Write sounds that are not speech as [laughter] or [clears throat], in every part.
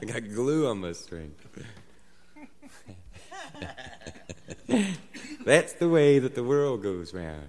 I got glue on my string. [laughs] That's the way that the world goes round.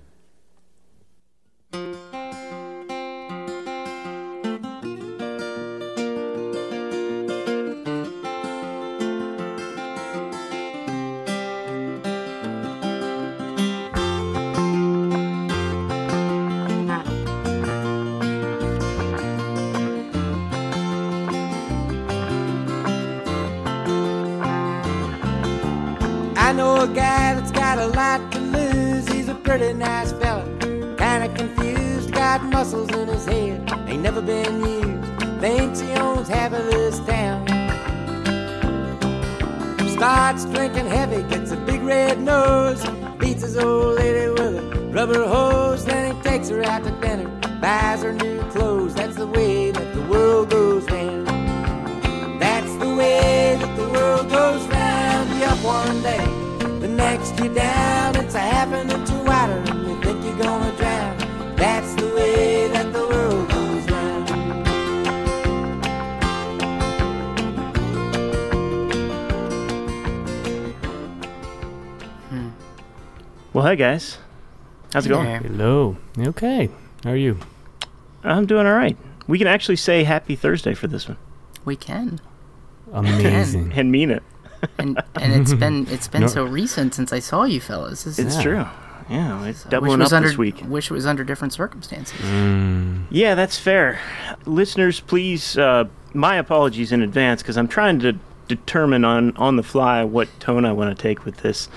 Well, hey guys, how's it going? There. Hello. Okay. How are you? I'm doing all right. We can actually say Happy Thursday for this one We can, Amazing. [laughs] and mean it. and and it's [laughs] been it's been No. so recent since I saw you fellas. This is- It's Yeah. true. Yeah, it's I wish doubling it up was under, this week. Wish it was under different circumstances. Mm, Yeah, that's fair. Listeners, please, uh, my apologies in advance because I'm trying to determine on on the fly what tone I want to take with this.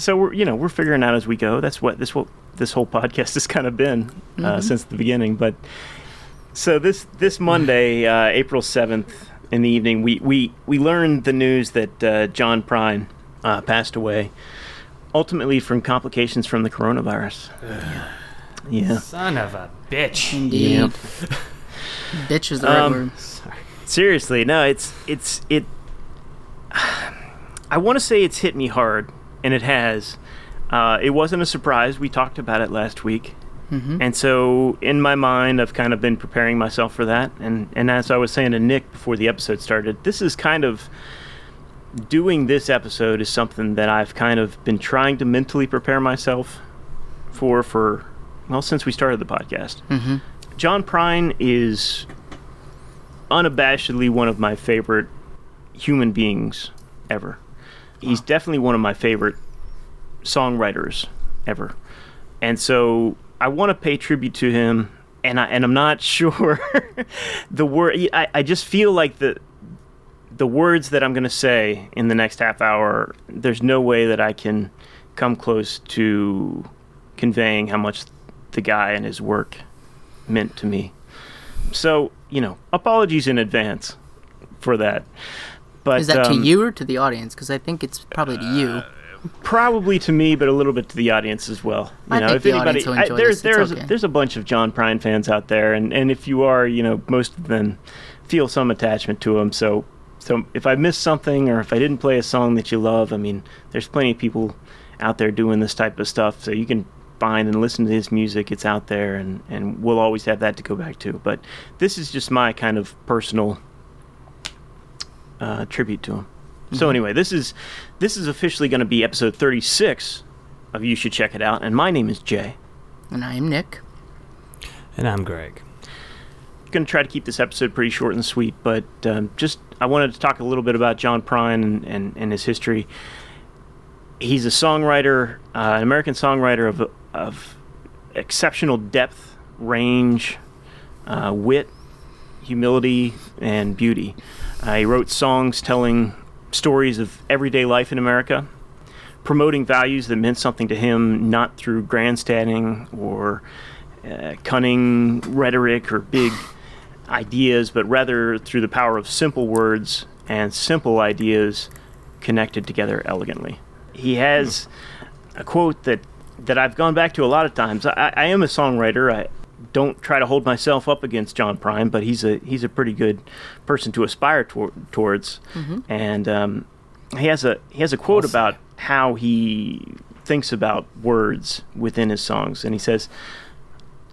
So we're you know we're figuring out as we go. That's what this what this whole podcast [laughs] has kind of been uh, since the beginning. But so this this Monday, uh, April seventh in the evening, we we we learned the news that uh, John Prine uh, passed away, ultimately from complications from the coronavirus. [sighs] Yeah. son of a bitch. Indeed. [laughs] Bitch is the right Um, word. Seriously, no, it's it's it. [sighs] I want to say it's hit me hard, and it has. Uh, it wasn't a surprise. We talked about it last week, and so in my mind, I've kind of been preparing myself for that. And and as I was saying to Nick before the episode started, this is kind of doing this episode is something that I've kind of been trying to mentally prepare myself for for well since we started the podcast. Mm-hmm. John Prine is unabashedly one of my favorite human beings ever. He's definitely one of my favorite songwriters ever. And so I want to pay tribute to him and I and I'm not [laughs] sure the word I, I just feel like the the words that I'm going to say in the next half hour there's no way that I can come close to conveying how much the guy and his work meant to me. So, you know, apologies in advance for that. But Is that um, to you or to the audience? Because I think it's probably to you. Probably to me, but a little bit to the audience as well. You I know, think if anybody, I- there's there's okay. there's a bunch of John Prine fans out there, and and if you are, you know, most of them feel some attachment to him. So so if I missed something or if I didn't play a song that you love, I mean, there's plenty of people out there doing this type of stuff, so you can find and listen to his music. It's out there, and and we'll always have that to go back to. But this is just my kind of personal uh, tribute to him. So anyway, this is this is officially going to be episode 36 of You Should Check It Out, and my name is Jay. And I am Nick. And I'm Greg. Going to try to keep this episode pretty short and sweet, but um, just I wanted to talk a little bit about John Prine and, and, and his history. He's a songwriter, uh, an American songwriter of of exceptional depth, range, uh, wit, humility, and beauty. Uh, he wrote songs telling stories of everyday life in America, promoting values that meant something to him, not through grandstanding or uh, cunning rhetoric or big ideas, but rather through the power of simple words and simple ideas connected together elegantly. He has a quote that that I've gone back to a lot of times. I, I am a songwriter. I don't try to hold myself up against John Prine, but he's a he's a pretty good person to aspire tor- towards. And um, he has a he has a quote about how he thinks about words within his songs, and he says,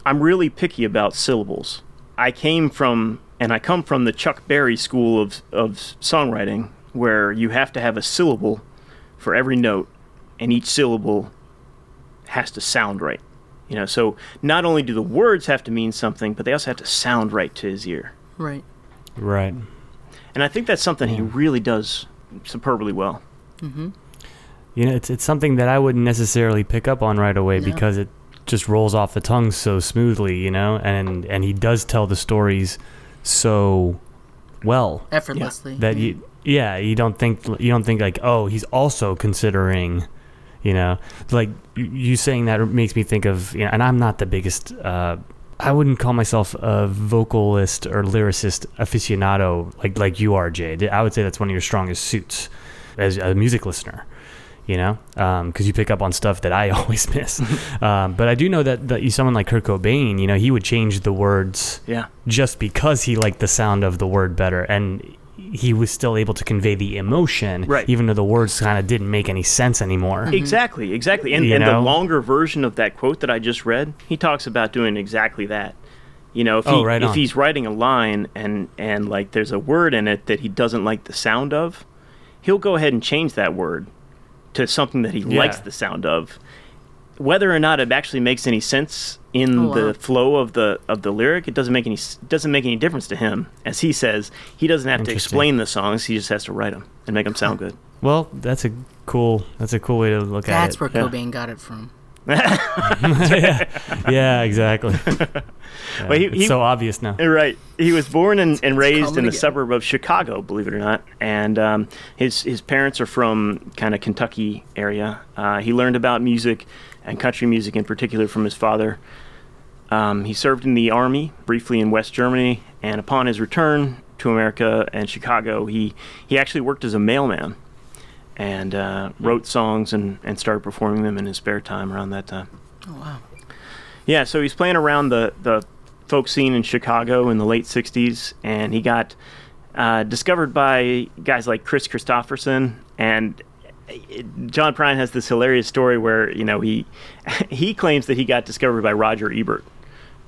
"I'm really picky about syllables. I came from and I come from the Chuck Berry school of of songwriting, where you have to have a syllable for every note, and each syllable has to sound right. You know, so not only do the words have to mean something, but they also have to sound right to his ear. Right. Right. And I think that's something he really does superbly well. Mm-hmm. You know, it's it's something that I wouldn't necessarily pick up on right away No. because it just rolls off the tongue so smoothly, you know, and and he does tell the stories so well Effortlessly. that you yeah you don't think you don't think like oh he's also considering you know? Like you, saying that makes me think of you know and i'm not the biggest uh i wouldn't call myself a vocalist or lyricist aficionado like like you are jay. I would say that's one of your strongest suits as a music listener you know? Because you pick up on stuff that i [laughs] always miss. [laughs] Um, but i do know that, that someone like kurt cobain you know he would change the words Yeah. just because he liked the sound of the word better. And he was still able to convey the emotion Right. even though the words kind of didn't make any sense anymore mm-hmm. Exactly, exactly. And, and the longer version of that quote that I just read, he talks about doing exactly that. You know, if oh, he Oh, right if he's writing a line and and like there's a word in it that he doesn't like the sound of, he'll go ahead and change that word to something that he likes the sound of. Whether or not it actually makes any sense in Oh, wow. the flow of the of the lyric, it doesn't make any doesn't make any difference to him. As he says, he doesn't have to explain the songs; he just has to write them and make them [laughs] sound good. well that's a cool that's a cool way to look That's at it. That's where yeah. Cobain got it from. [laughs] [laughs] it yeah exactly Yeah, Well, he- it's he- so obvious now Right. He was born and, and raised in the again. suburb of Chicago, believe it or not. And um, his his parents are from kind of Kentucky area. Uh, he learned about music and country music in particular from his father. Um, he served in the army briefly in West Germany, and upon his return to America and Chicago, he he actually worked as a mailman and uh, wrote songs and, and started performing them in his spare time around that time. Oh wow. Yeah, so he's playing around the, the folk scene in Chicago in the late 60s, and he got uh, discovered by guys like Kris Kristofferson. And John Prine has this hilarious story where, you know, he, [laughs] he claims that he got discovered by Roger Ebert.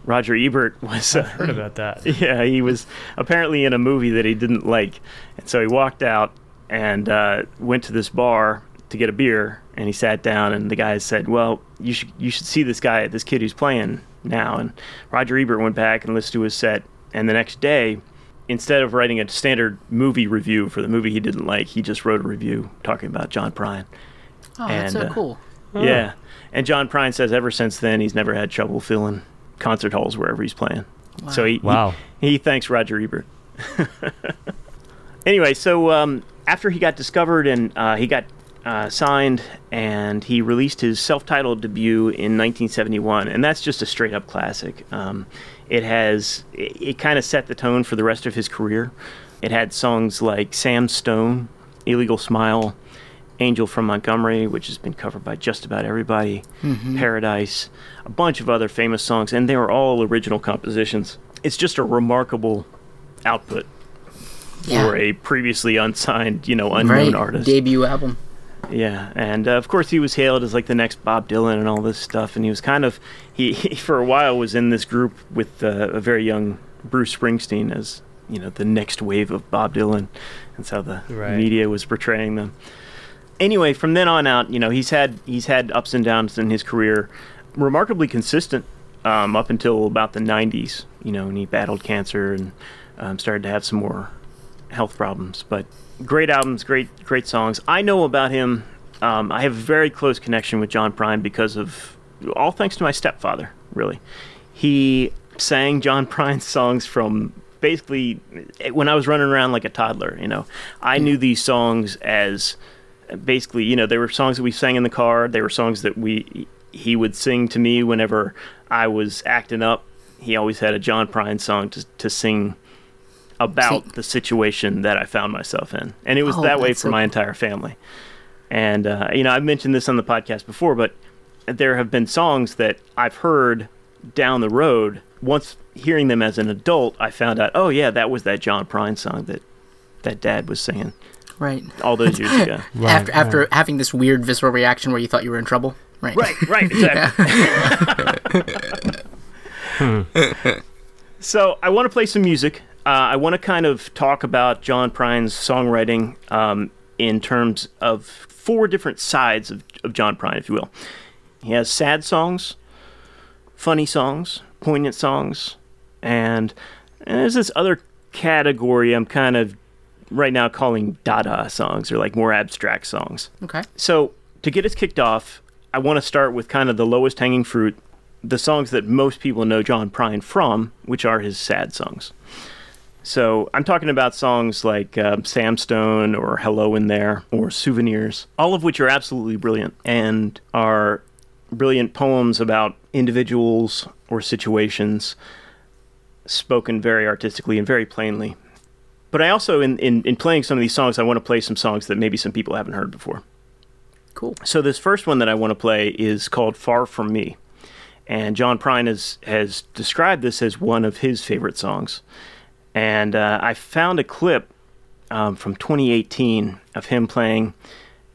Roger Ebert was. Uh, heard about that [laughs] yeah, he was apparently in a movie that he didn't like, and so he walked out and uh, went to this bar to get a beer, and he sat down, and the guy said, "Well, you should you should see this guy, this kid who's playing now." And Roger Ebert went back and listened to his set, and the next day. Instead of writing a standard movie review for the movie he didn't like, he just wrote a review talking about John Prine. Oh, that's so uh, cool. Yeah, and John Prine says ever since then he's never had trouble filling concert halls wherever he's playing. Wow. So he, he- he, thanks Roger Ebert. [laughs] anyway, so um, after he got discovered and uh, he got uh, signed and he released his self-titled debut in 1971, and that's just a straight-up classic. Um, it has it, it kind of set the tone for the rest of his career. It had songs like Sam Stone, Illegal Smile, Angel from Montgomery, which has been covered by just about everybody, mm-hmm. Paradise, a bunch of other famous songs, and they were all original compositions. It's just a remarkable output Yeah. for a previously unsigned, you know, unknown right. artist. Debut album. Yeah, and uh, of course he was hailed as like the next Bob Dylan and all this stuff, and he was kind of he, [laughs] he for a while was in this group with uh, a very young Bruce Springsteen as you know the next wave of Bob Dylan. That's how the Right. media was portraying them. Anyway, from then on out, you know he's had he's had ups and downs in his career, remarkably consistent um, up until about the '90s. You know, and he battled cancer and um, started to have some more health problems. But great albums, great great songs. I know about him. Um, I have a very close connection with John Prine because of all thanks to my stepfather. Really, he sang John [laughs] Prine's songs from basically when I was running around like a toddler. You know, I knew these songs as basically you know they were songs that we sang in the car. They were songs that we he would sing to me whenever I was acting up. He always had a John Prine song to to sing about See- the situation that I found myself in, and it was Oh, that way for so my cool. entire family. And uh, you know, I've mentioned this on the podcast before, but there have been songs that I've heard down the road. Once hearing them as an adult, I found out, oh yeah, that was that John Prine song that that Dad was singing Right. all those years ago. [laughs] Right, after after right. having this weird visceral reaction where you thought you were in trouble. Right. Right, right, exactly. [laughs] [laughs] so I want to play some music I want to kind of talk about John Prine's songwriting um, in terms of four different sides of, of John Prine, if you will. He has sad songs, funny songs, poignant songs, and, and there's this other category I'm kind of right now calling Dada songs or like more abstract songs. Okay. So to get us kicked off, I want to start with kind of the lowest hanging fruit, the songs that most people know John Prine from, which are his sad songs. So I'm talking about songs like uh, Sam Stone or Hello in There or Souvenirs, all of which are absolutely brilliant and are brilliant poems about individuals or situations spoken very artistically and very plainly. But I also, in, in, in playing some of these songs, I want to play some songs that maybe some people haven't heard before. Cool. So this first one that I want to play is called "Far From Me," and John Prine has has described this as one of his favorite songs. And uh, I found a clip um, from 2018 of him playing.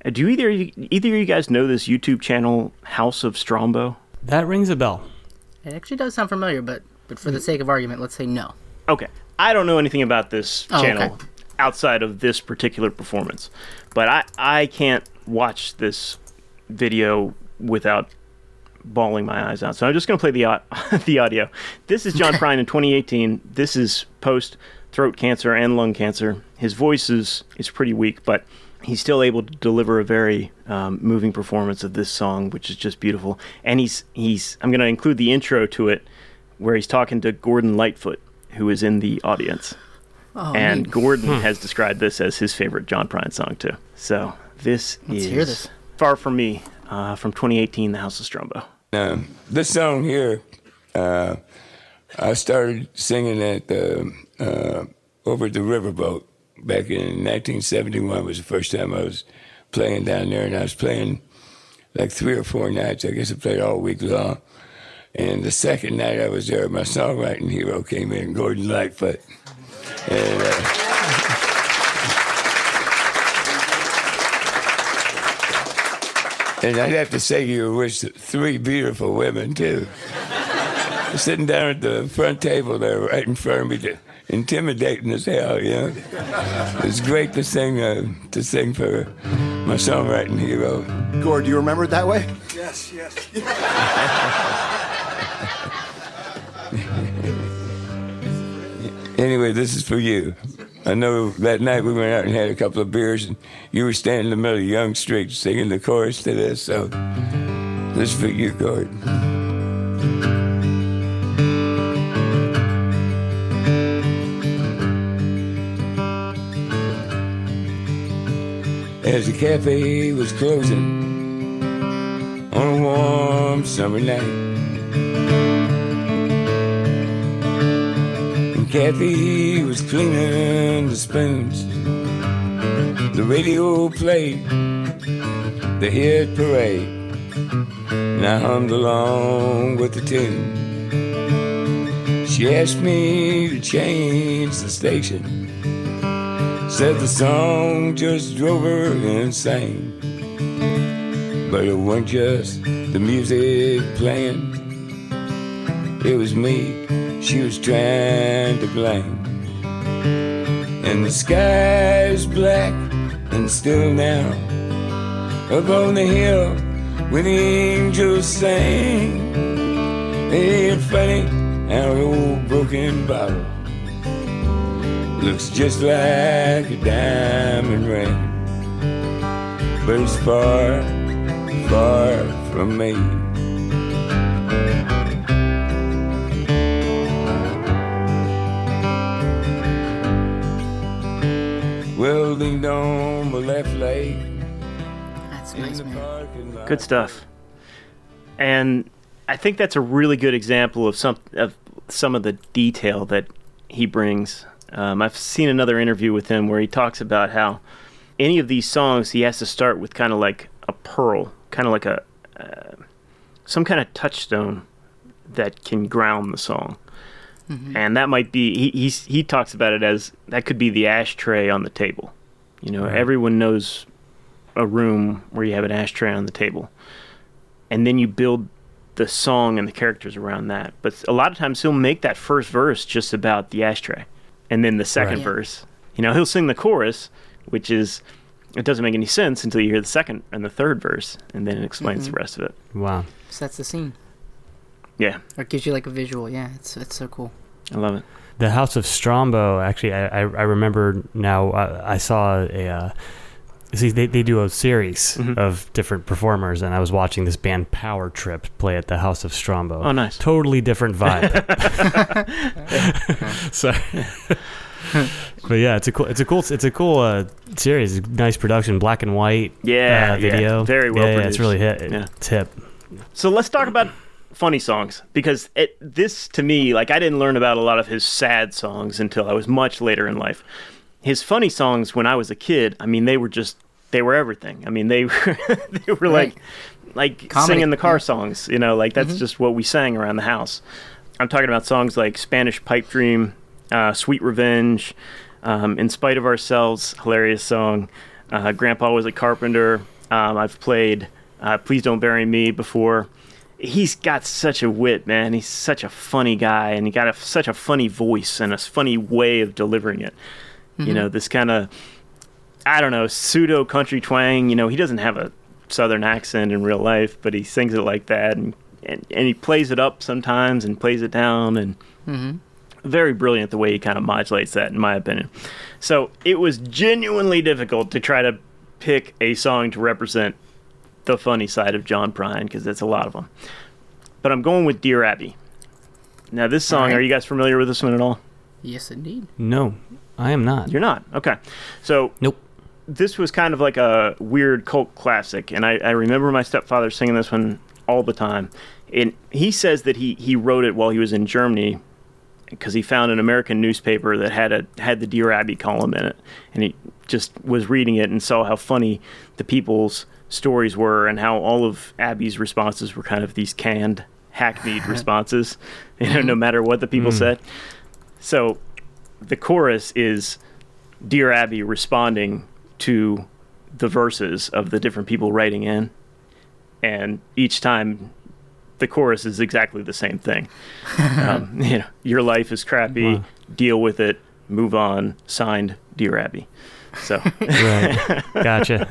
Uh, do either of you, either of you guys know this YouTube channel, House of Strombo? That rings a bell. It actually does sound familiar, but but for the sake of argument, let's say no. Okay, I don't know anything about this Oh, channel okay. outside of this particular performance, but I I can't watch this video without bawling my eyes out. So I'm just going to play the [laughs] the audio. This is John Prine in 2018. This is post throat cancer and lung cancer. His voice is is pretty weak, but he's still able to deliver a very um, moving performance of this song, which is just beautiful. And he's he's I'm going to include the intro to it, where he's talking to Gordon Lightfoot, who is in the audience. Oh, and neat. Gordon has described this as his favorite John Prine song too. So this Let's is hear this. "Far From Me" uh, from 2018, The House of Strombo. Um, this song here, uh, I started singing at the, uh, over at the riverboat back in 1971 was the first time I was playing down there, and I was playing like three or four nights. I guess I played all week long. And the second night I was there, my songwriting hero came in, Gordon Lightfoot. And, And I'd have to say you wish that three beautiful women too. Sitting down at the front table there, right in front of me, to, intimidating as hell. You know, it's great to sing uh, to sing for my songwriting hero. Gord, do you remember it that way? Yes, yes. [laughs] Anyway, this is for you. I know that night we went out and had a couple of beers, and you were standing in the middle of Yonge Street singing the chorus to this. So this is for you, Gordon. As the cafe was closing on a warm summer night. Kathy was cleaning the spoons. The radio played the hit parade. And I hummed along with the tune. She asked me to change the station. Said the song just drove her insane. But it wasn't just the music playing. It was me she was trying to blame. And the sky is black and still now. Up on the hill where the angels sing. Ain't funny how an old broken bottle looks just like a diamond ring. But it's far, far from me. Well, ding dong, my left leg That's nice, man. Good stuff. And I think that's a really good example of some of some of the detail that he brings. Um, I've seen another interview with him where he talks about how any of these songs he has to start with kind of like a pearl, kind of like a uh, some kind of touchstone that can ground the song. Mm-hmm. And that might be he he's, he talks about it as that could be the ashtray on the table. You know, everyone knows a room where you have an ashtray on the table and then you build the song and the characters around that. But a lot of times he'll make that first verse just about the ashtray. and then the second Right. verse. You know, he'll sing the chorus, which is it doesn't make any sense until you hear the second and the third verse, and then it explains mm-hmm. the rest of it. Wow. Sets the scene. Yeah, Or it gives you like a visual. Yeah, it's it's so cool. I love it. The House of Strombo. Actually, I I, I remember now. I, I saw a. Uh, see, they they do a series Mhm. of different performers, and I was watching this band Power Trip play at the House of Strombo. Oh, nice. Totally different vibe. [laughs] [laughs] so. But yeah, it's a cool, it's a cool, it's a cool uh, series. Nice production, black and white. Yeah, uh, yeah, video, very well Yeah, yeah, it's really hit. Yeah. It's hip. So let's talk about funny songs because it, this to me, like I didn't learn about a lot of his sad songs until I was much later in life. His funny songs when I was a kid, I mean, they were just they were everything. I mean, they were [laughs] they were like like Comedy, singing the car songs, you know, like that's just what we sang around the house. I'm talking about songs like Spanish Pipe Dream, uh, Sweet Revenge, um, In Spite of Ourselves, hilarious song. Uh, Grandpa was a carpenter. Um, I've played uh, Please Don't Bury Me before. He's got such a wit, man. He's such a funny guy, and he got a, such a funny voice and a funny way of delivering it. You know, mm-hmm. this kind of, I don't know, pseudo country twang. You know, he doesn't have a southern accent in real life, but he sings it like that, and and, and he plays it up sometimes and plays it down, and mm-hmm. very brilliant the way he kind of modulates that, in my opinion. So it was genuinely difficult to try to pick a song to represent the funny side of John Prine because that's a lot of them. But I'm going with Dear Abby. Now, this song, Alright. are you guys familiar with this one at all? Yes, indeed. No, I am not. You're not. Okay. So Nope. this was kind of like a weird cult classic, and I, I remember my stepfather singing this one all the time. And he says that he, he wrote it while he was in Germany because he found an American newspaper that had a had the Dear Abby column in it, and he just was reading it and saw how funny the people's stories were, and how all of Abby's responses were kind of these canned, hackneyed [laughs] responses, you know, no matter what the people said. So the chorus is Dear Abby responding to the verses of the different people writing in, and each time the chorus is exactly the same thing. [laughs] um, you know, your life is crappy. Wow. Deal with it. Move on. Signed, Dear Abby. So, [laughs] Right. gotcha.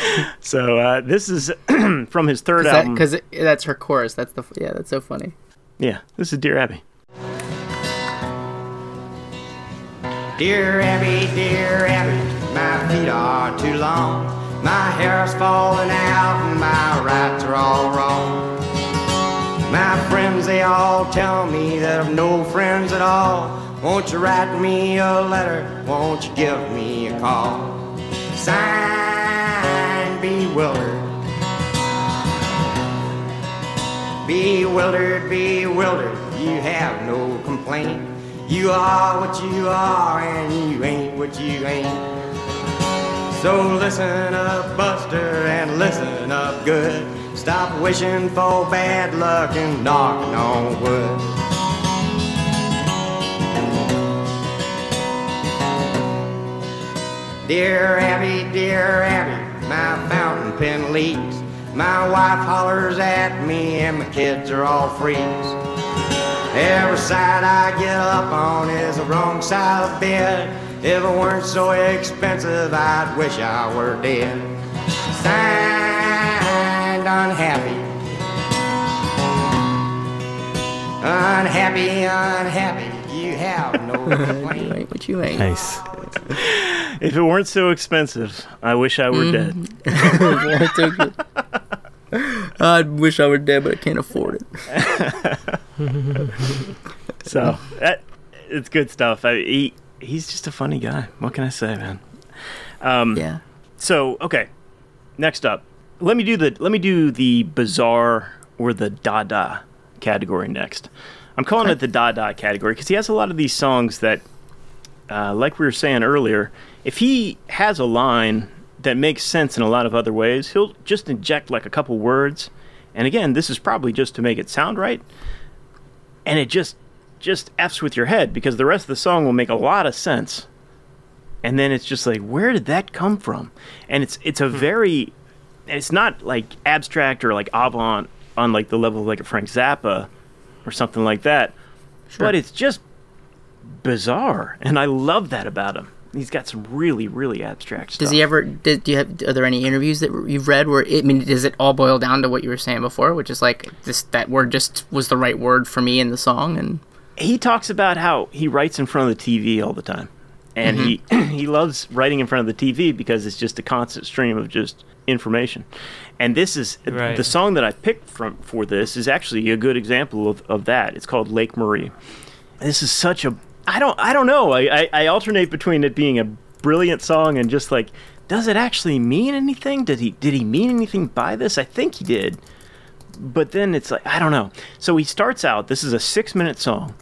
[laughs] so uh, this is [clears throat] from his third Because album. that, that's her chorus. That's the yeah. That's so funny. yeah, this is Dear Abby. Dear Abby, dear Abby, my feet are too long. My hair's falling out and my rights are all wrong. My friends, they all tell me that I've no friends at all. Won't you write me a letter? Won't you give me a call? Signed, bewildered. Bewildered, bewildered, you have no complaint. You are what you are, and you ain't what you ain't. So listen up, Buster, and listen up good. Stop wishing for bad luck and knocking on wood. Dear Abby, dear Abby, my fountain pen leaks. My wife hollers at me, and my kids are all freaks. Every side I get up on is the wrong side of bed. If it weren't so expensive, I'd wish I were dead. Signed, unhappy. Unhappy, unhappy, you have no [laughs] You complaint. ain't what you ain't. nice. If it weren't so expensive, I wish I were dead. [laughs] I wish I were dead, but I can't afford it. [laughs] [laughs] So that it's good stuff. I, he he's just a funny guy. What can I say, man? Um, Yeah. So okay, next up, let me do the let me do the bizarre or the Dada category next. I'm calling it the Dada category because he has a lot of these songs that, uh, like we were saying earlier, if he has a line that makes sense in a lot of other ways, he'll just inject like a couple words, and again, this is probably just to make it sound right, and it just just f's with your head because the rest of the song will make a lot of sense. And then it's just like where did that come from? And it's it's a very it's not like abstract or like avant on like the level of like a frank zappa or something like that. But it's just bizarre, and I love that about him. He's got some really, really abstract stuff. Does he ever? Did, do you have? Are there any interviews that you've read where? It, I mean, does it all boil down to what you were saying before, which is like this that word just was the right word for me in the song, and he talks about how he writes in front of the TV all the time, and he mm-hmm. [clears throat] he loves writing in front of the TV because it's just a constant stream of just information. And this is Right. the song that I picked from for this is actually a good example of, of that. It's called Lake Marie. This is such a I don't I don't know. I, I, I alternate between it being a brilliant song and just like does it actually mean anything? Did he did he mean anything by this? I think he did but then it's like I don't know. So he starts out. This is a six-minute song,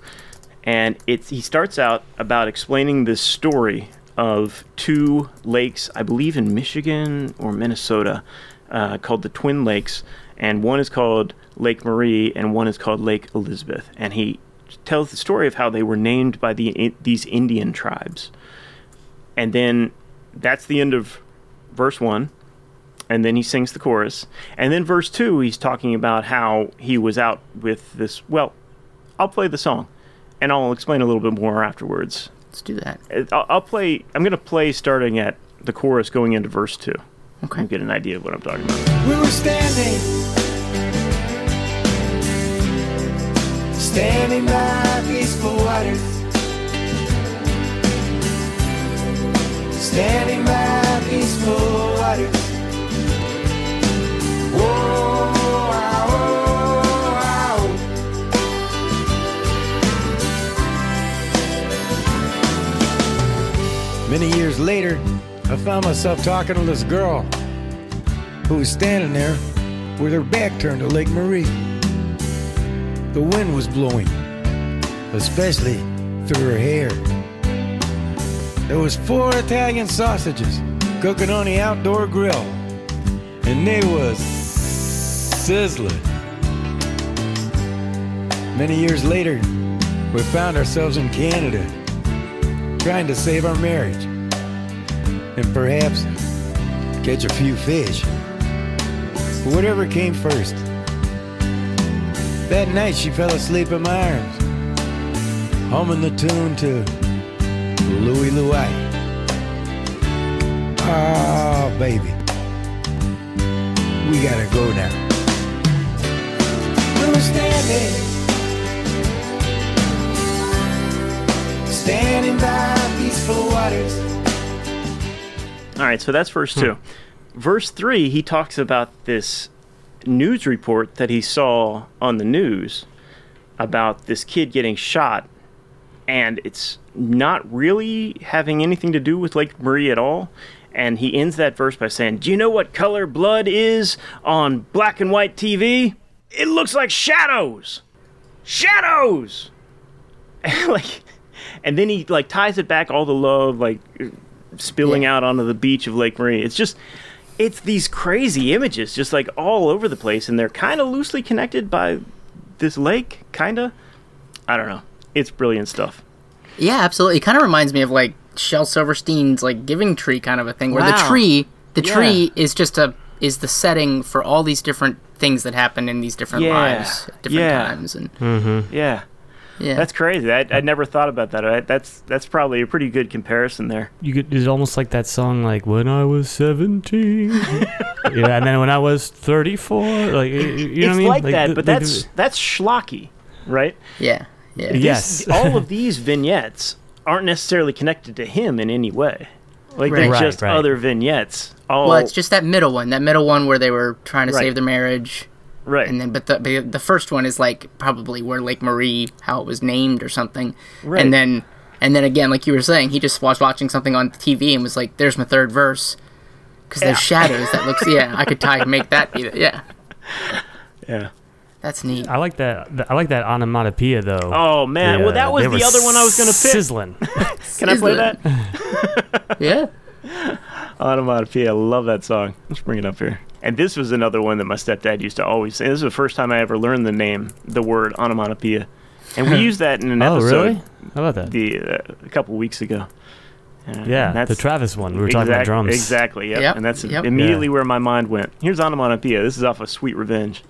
and it's he starts out about explaining this story of two lakes, I believe in Michigan or Minnesota, uh, called the Twin Lakes, and one is called Lake Marie, and one is called Lake Elizabeth, and he tells the story of how they were named by the these Indian tribes, and then that's the end of verse one and then he sings the chorus. And then verse 2, he's talking about how he was out with this. Well, I'll play the song and I'll explain a little bit more afterwards. let's do that. I'll, I'll play, I'm going to play starting at the chorus going into verse 2. Okay. You get an idea of what I'm talking about. We were standing, standing by peaceful waters, standing by peaceful waters. Many years later, I found myself talking to this girl who was standing there with her back turned to Lake Marie. The wind was blowing, especially through her hair. There was four Italian sausages cooking on the outdoor grill, and they was sizzling. Many years later, we found ourselves in Canada trying to save our marriage and perhaps catch a few fish. But Whatever came first. That night she fell asleep in my arms, humming the tune to Louie Louie. Ah, baby, we gotta go now. We were standing, standing by peaceful waters. All right, so that's verse 2. Verse 3, he talks about this news report that he saw on the news about this kid getting shot, and it's not really having anything to do with Lake Marie at all. And he ends that verse by saying, Do you know what color blood is on black and white TV? It looks like shadows! Shadows! [laughs] like, and then he like ties it back all the love, like spilling out onto the beach of Lake Marie. It's just, it's these crazy images, just like all over the place, and they're kind of loosely connected by this lake, kind of. I don't know. It's brilliant stuff. Yeah, absolutely. It kind of reminds me of like Shel Silverstein's like Giving Tree kind of a thing, where the tree, the Yeah. tree is just a is the setting for all these different things that happen in these different Yeah. lives at different Yeah. times, and mm-hmm. Yeah, yeah, that's crazy. I, I never thought about that. I, that's that's probably a pretty good comparison there. You could, it's almost like that song, like when I was seventeen, [laughs] yeah, and then when I was thirty-four, like you know what I mean? like, that, the- but the- that's that's schlocky, right? yeah, yeah. Yeah. Yes. This- all of [laughs] these vignettes aren't necessarily connected to him in any way. Like Right. they're just right. other vignettes. All Well, it's just that middle one, that middle one where they were trying to Right. save their marriage, right. and then but the the- the first one is like probably where Lake Marie, how it was named or something, Right. and then and then again, like you were saying, he just was watching something on TV and was like, "There's my third verse." Because there's shadows that looks, yeah, I could tie, make that be, the, yeah, yeah. that's neat. I like that. I like that onomatopoeia though. Oh man, well that was they the other one I was gonna pick. Sizzling. [laughs] Can I play that? [laughs] Yeah, [laughs] Onomatopoeia. I love that song. Let's bring it up here. And this was another one that my stepdad used to always say. This is the first time I ever learned the name, the word onomatopoeia, and we [laughs] used that in an oh, episode really? How about that? the uh, a couple weeks ago. Uh, yeah, and the Travis one. We were talking about drums. Exactly. Yep. Yep, And that's yep. immediately Yeah. where my mind went. Here's onomatopoeia. This is off of Sweet Revenge.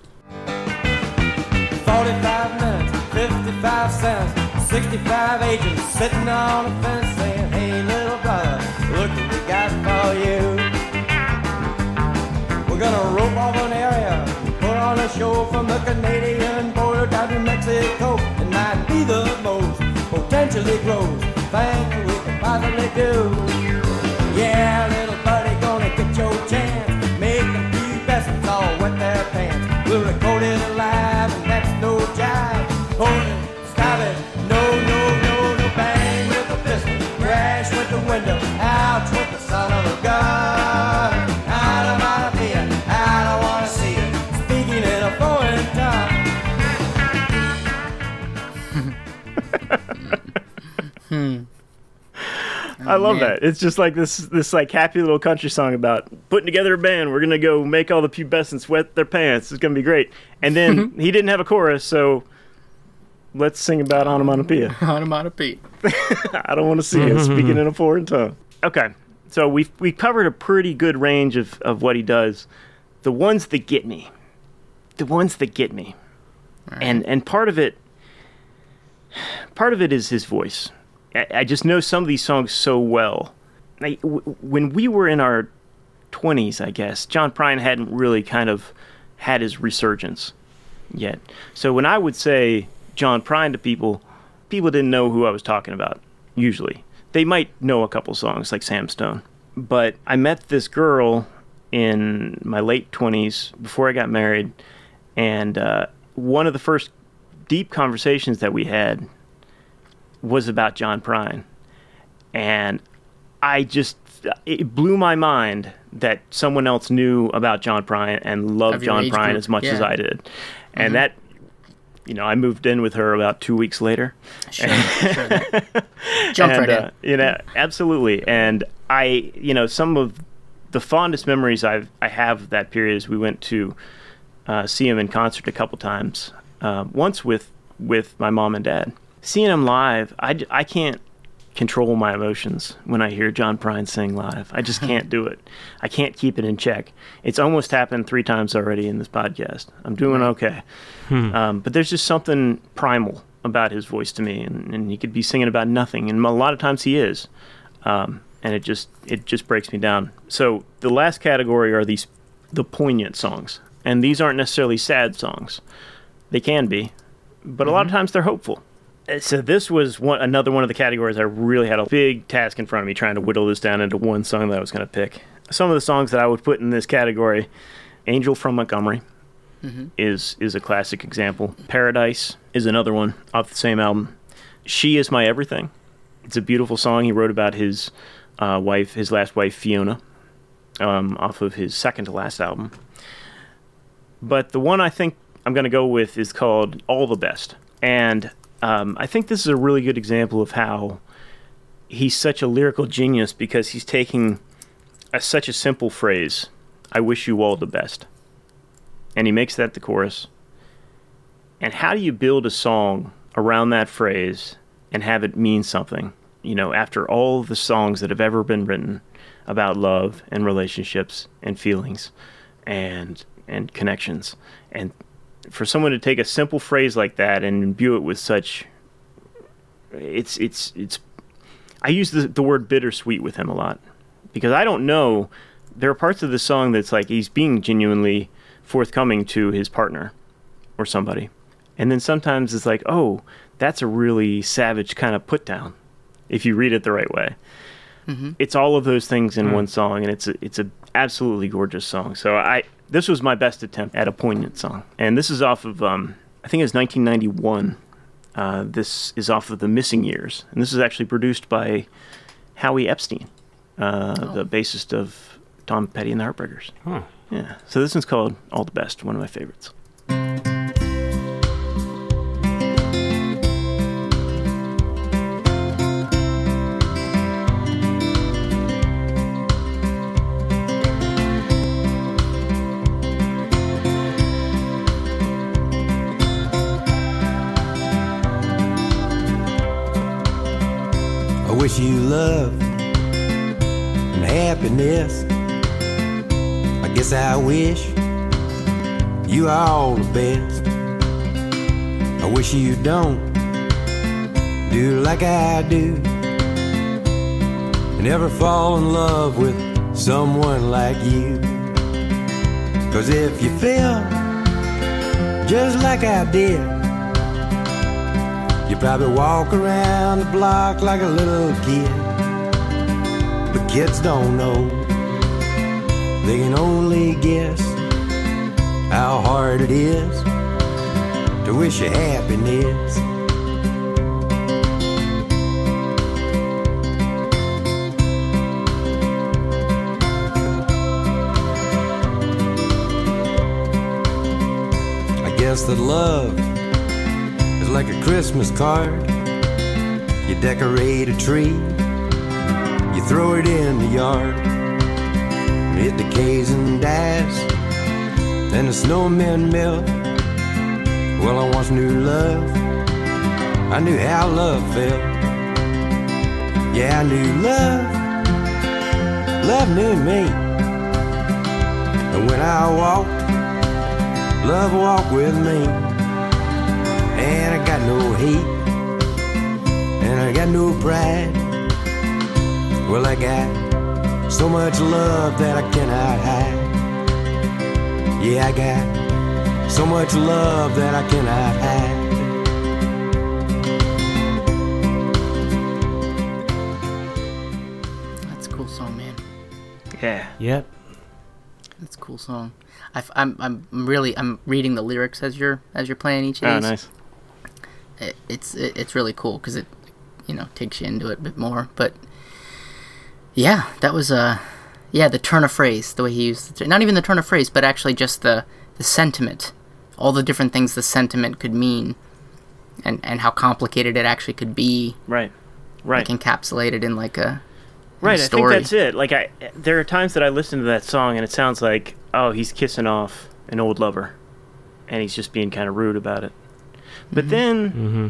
45 minutes, 55 cents. 65 agents sitting on a fence gonna rope off an area, put on a show from the Canadian border down to Mexico. It might be the most potentially gross thing we could possibly do. Love man. that. It's just like this this like happy little country song about putting together a band. We're gonna go make all the pubescents wet their pants. It's gonna be great. And then [laughs] he didn't have a chorus, so let's sing about onomatopoeia. [laughs] Onomatopoeia. [laughs] I don't want to see him speaking in a foreign tongue. Okay, so we we covered a pretty good range of of what he does. The ones that get me, the ones that get me, and and part of it, part of it is his voice. I, I just know some of these songs so well. Like, w- when we were in our twenties, I guess John Prine hadn't really kind of had his resurgence yet. So when I would say John Prine to people, people didn't know who I was talking about. Usually, they might know a couple songs like Sam Stone. But I met this girl in my late twenties before I got married, and uh, one of the first deep conversations that we had was about John Prine, and I just it blew my mind that someone else knew about John Prine and loved John Prine group, as much as. I did, and that you know I moved in with her about two weeks later. Sure, sure. [laughs] Jump and, right uh, in. you know, absolutely. And I, you know, some of the fondest memories I've I have of that period is we went to uh, see him in concert a couple times. Uh, once with with my mom and dad. Seeing him live, I, I can't control my emotions when I hear John Prine sing live. I just [laughs] can't do it. I can't keep it in check. It's almost happened three times already in this podcast. I'm doing okay. Um, but there's just something primal about his voice to me, and, and he could be singing about nothing, and a lot of times he is. Um, and it just it just breaks me down. So the last category are these the poignant songs, and these aren't necessarily sad songs. They can be, but a lot of times they're hopeful. Uh, So this was one another one of the categories I really had a big task in front of me trying to whittle this down into one song that I was going to pick. Some of the songs that I would put in this category, "Angel from Montgomery" is is a classic example. "Paradise" is another one off the same album. "She Is My Everything." It's a beautiful song he wrote about his uh, wife, his last wife Fiona, um, off of his second to last album. But the one I think I'm going to go with is called All the Best. And um, I think this is a really good example of how he's such a lyrical genius because he's taking a, such a simple phrase, I wish you all the best. And he makes that the chorus. And how do you build a song around that phrase and have it mean something? You know, after all the songs that have ever been written about love and relationships and feelings and and connections and for someone to take a simple phrase like that and imbue it with such it's it's it's I use the, the word bittersweet with him a lot. Because I don't know there are parts of the song that's like he's being genuinely forthcoming to his partner or somebody. And then sometimes it's like oh that's a really savage kind of put down if you read it the right way. Mm-hmm. It's all of those things in hmm. one song and it's a, it's a absolutely gorgeous song. So i this was my best attempt at a poignant song. And this is off of um i think it's 1991 uh, this is off of the missing years. And this is actually produced by howie epstein uh, the bassist of tom petty and the heartbreakers. Huh. yeah. So this one's called all the best one of my favorites love and happiness. I guess I wish you all the best. I wish you don't do like I do. Never fall in love with someone like you. Cause if you feel just like I did, probably walk around the block like a little kid. But kids don't know, they can only guess how hard it is to wish you happiness. I guess that love like a Christmas card. You decorate a tree, you throw it in the yard. It decays and dies, and the snowmen melt. Well, I once knew love, I knew how love felt. Yeah, I knew love, love knew me. And when I walked, love walked with me. And I got no hate, and I got no pride. Well, I got so much love that I cannot hide. Yeah, I got so much love that I cannot hide. That's a cool song, man. Yeah. Yep. That's a cool song. I, am I'm really I'm reading the lyrics as you're as you're playing each of Oh, nice. It, it's it, it's really cool because it you know takes you into it a bit more. But yeah, that was uh yeah the turn of phrase the way he used it. not even the turn of phrase but actually just the the sentiment, all the different things the sentiment could mean, and and how complicated it actually could be. Right. Right. Like encapsulated in like a in Right, I think that's it. Like I, there are times that I listen to that song and it sounds like, oh, he's kissing off an old lover, and he's just being kind of rude about it. But then, Mm-hmm.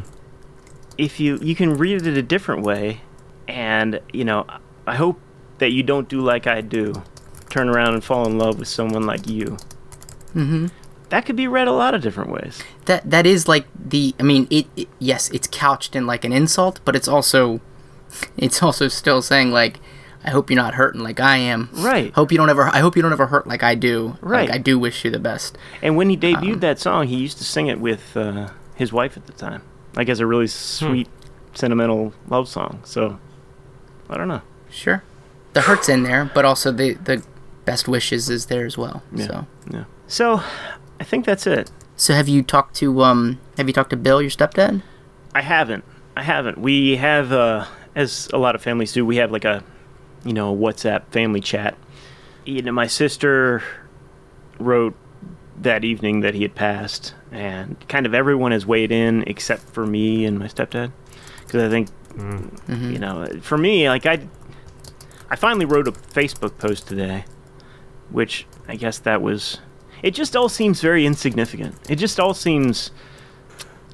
if you you can read it a different way, and you know, I hope that you don't do like I do, turn around and fall in love with someone like you. Mm-hmm. That could be read a lot of different ways. that that is like the i mean it, it yes it's couched in like an insult but it's also it's also still saying like i hope you're not hurting like i am Right. hope you don't ever i hope you don't ever hurt like i do Right. like i do wish you the best And when he debuted Um, that song, he used to sing it with uh, his wife at the time, like as a really sweet, sentimental love song. So, I don't know. sure the hurt's in there but also the the best wishes is there as well Yeah. so Yeah. So, I think that's it. so have you talked to um have you talked to bill your stepdad I haven't. I haven't. We have, uh, as a lot of families do, we have like a, you know, a WhatsApp family chat. You know, my sister wrote that evening that he had passed, and kind of everyone has weighed in except for me and my stepdad, because I think, mm-hmm. you know, for me, like I, I finally wrote a Facebook post today, which I guess that was. It just all seems very insignificant. It just all seems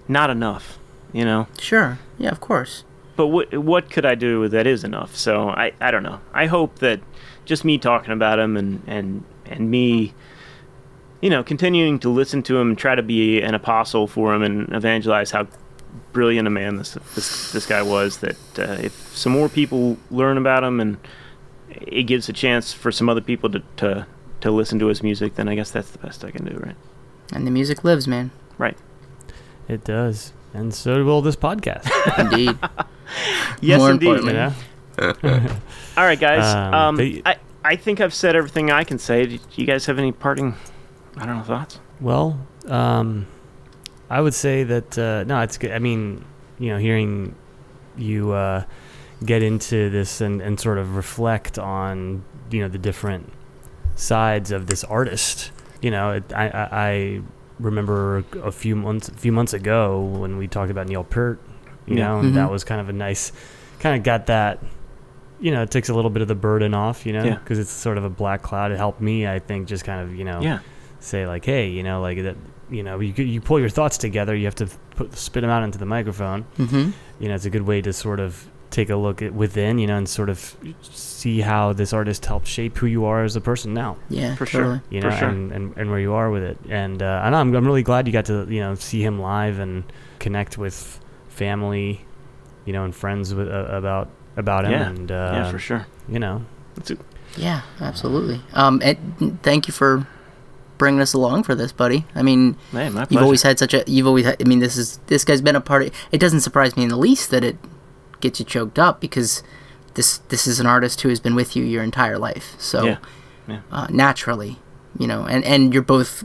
not enough, you know sure yeah of course but what what could I do that is enough? So I, I don't know. I hope that just me talking about him and and and me, you know, continuing to listen to him try to be an apostle for him and evangelize how brilliant a man this this this guy was. That uh, if some more people learn about him and it gives a chance for some other people to to to listen to his music, then I guess that's the best I can do, right? and the music lives man Right. It does, and so will this podcast. [laughs] indeed [laughs] Yes, More indeed. you importantly. know? [laughs] All right, guys. Um, Um, but- I, I think I've said everything I can say. Do you guys have any parting, I don't know, thoughts? Well, um, I would say that uh, no, it's good. I mean, you know, hearing you uh, get into this and, and sort of reflect on you know the different sides of this artist. You know, it, I, I I remember a few months a few months ago when we talked about Neil Peart. You Yeah. know, and that was kind of a nice, kind of got that. You know, it takes a little bit of the burden off. You know, Yeah. because it's sort of a black cloud. It helped me, I think, just kind of you know Yeah. Say like, hey, you know, like that, you know, you you pull your thoughts together. You have to put spit them out into the microphone. mm-hmm You know, it's a good way to sort of take a look at within, you know, and sort of see how this artist helped shape who you are as a person now. yeah For totally. sure. You know, sure. and, and, and where you are with it. And uh, and I'm I'm really glad you got to you know see him live and connect with family. you know, and friends with uh, about about him. Yeah, and uh, yeah, for sure. You know, That's a, Yeah, absolutely. Um, and thank you for bringing us along for this, buddy. I mean, you've pleasure. always had such a. You've always. Had, I mean, this is this guy's been a part of. It doesn't surprise me in the least that it gets you choked up because this this is an artist who has been with you your entire life. So Yeah, yeah. Uh, naturally, you know, and and you're both.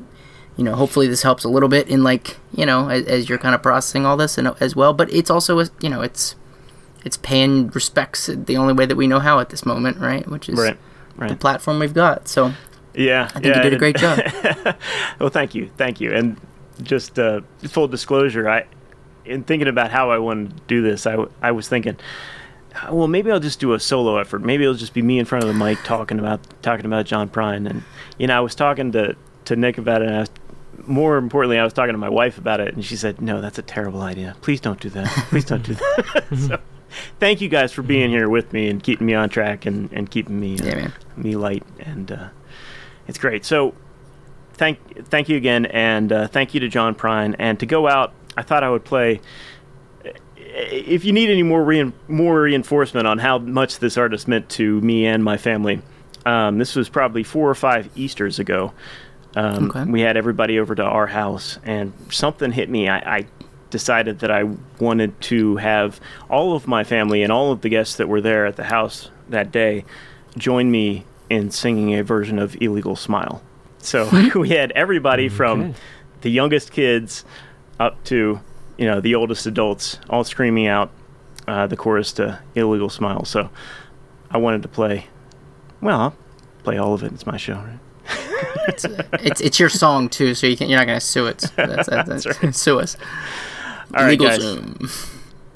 You know, hopefully this helps a little bit in like you know as, as you're kind of processing all this and as well. But it's also a, you know it's it's paying respects the only way that we know how at this moment, right? Which is right, the platform we've got. So Yeah, I think you did a great job. [laughs] well, thank you, thank you. And just uh, full disclosure, I, in thinking about how I wanted to do this, I, I was thinking, uh, well, maybe I'll just do a solo effort. Maybe it'll just be me in front of the mic talking about talking about John Prine. And you know, I was talking to to Nick about it. And I was, more importantly, I was talking to my wife about it, and she said, "No, that's a terrible idea. Please don't do that. Please don't do that." [laughs] [laughs] so, thank you guys for being here with me and keeping me on track and, and keeping me uh, Yeah, me light and uh, it's great. So thank thank you again, and uh, thank you to John Prine. And to go out, I thought I would play. If you need any more rein, more reinforcement on how much this artist meant to me and my family, um, this was probably four or five Easter's ago. Um, Okay. We had everybody over to our house, and something hit me. I, I decided that I wanted to have all of my family and all of the guests that were there at the house that day join me in singing a version of Illegal Smile. So [laughs] we had everybody from the youngest kids up to you know the oldest adults all screaming out uh, the chorus to Illegal Smile. So I wanted to play. Well, I'll play all of it. It's my show, right? [laughs] it's it's your song too, so you can you're not gonna sue it. That's, [laughs] that's, That's that's right. Sue us. All right, Legal guys. Zoom.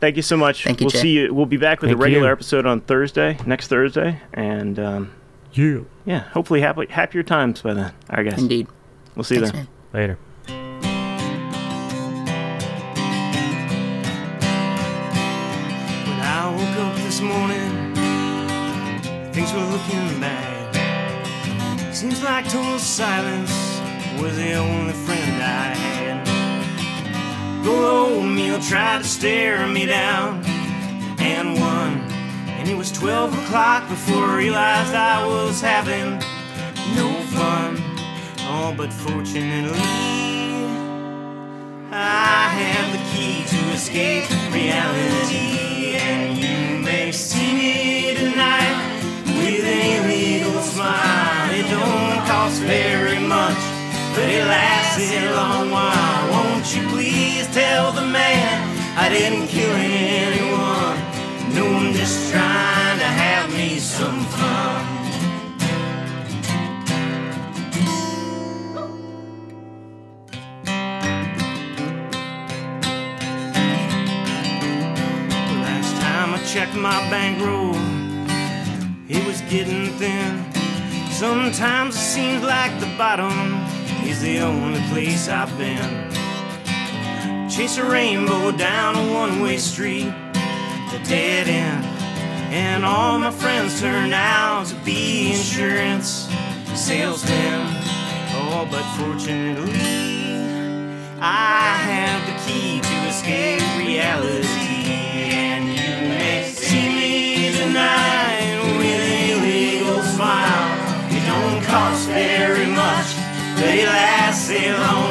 Thank you so much. Thank you, we'll Jay. see you. We'll be back with Thank a regular you. episode on Thursday, next Thursday, and um, yeah. yeah, hopefully happy happier times by then. All right, guys. Indeed. We'll see you Thanks, there. man. Later. When I woke up this morning, things were looking bad. Seems like total silence was the only friend I had. Good old meal tried to stare me down and won. It was 12 o'clock before I realized I was having no fun. Oh, but fortunately, I have the key to escape reality, and you may see me tonight with an illegal smile. It don't cost very much, but it lasts a long while. Won't you please tell the man I didn't kill anyone? I'm just trying to have me some fun. Last time I checked my bankroll, it was getting thin. Sometimes it seems like the bottom is the only place I've been. Chase a rainbow down a one way street, the dead end. And all my friends turn out to be insurance salesmen. Oh, but fortunately, I have the key to escape reality, and you may see me tonight with an illegal smile. It don't cost very much, but it lasts a long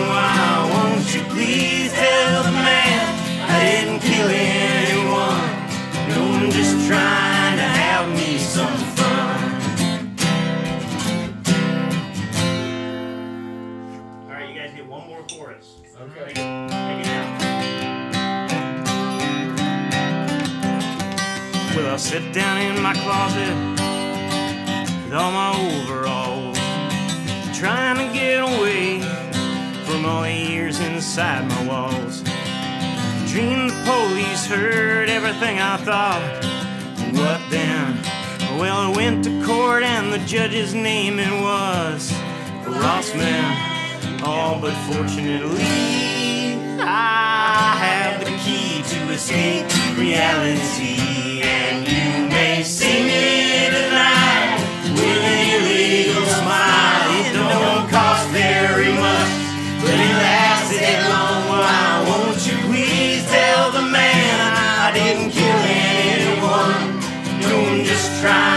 one more chorus. Okay. Take it, take it out. Well, I'll sit down in my closet with all my overalls, trying to get away from all the years inside my walls. Dream the police heard everything I thought. What then? Well, I went to court and the judge's name it was Rossman but fortunately, I have the key to escape reality. And you may see me tonight with an illegal smile. It don't cost very much, but it lasts a long while. Won't you please tell the man I didn't kill anyone? Don't just try.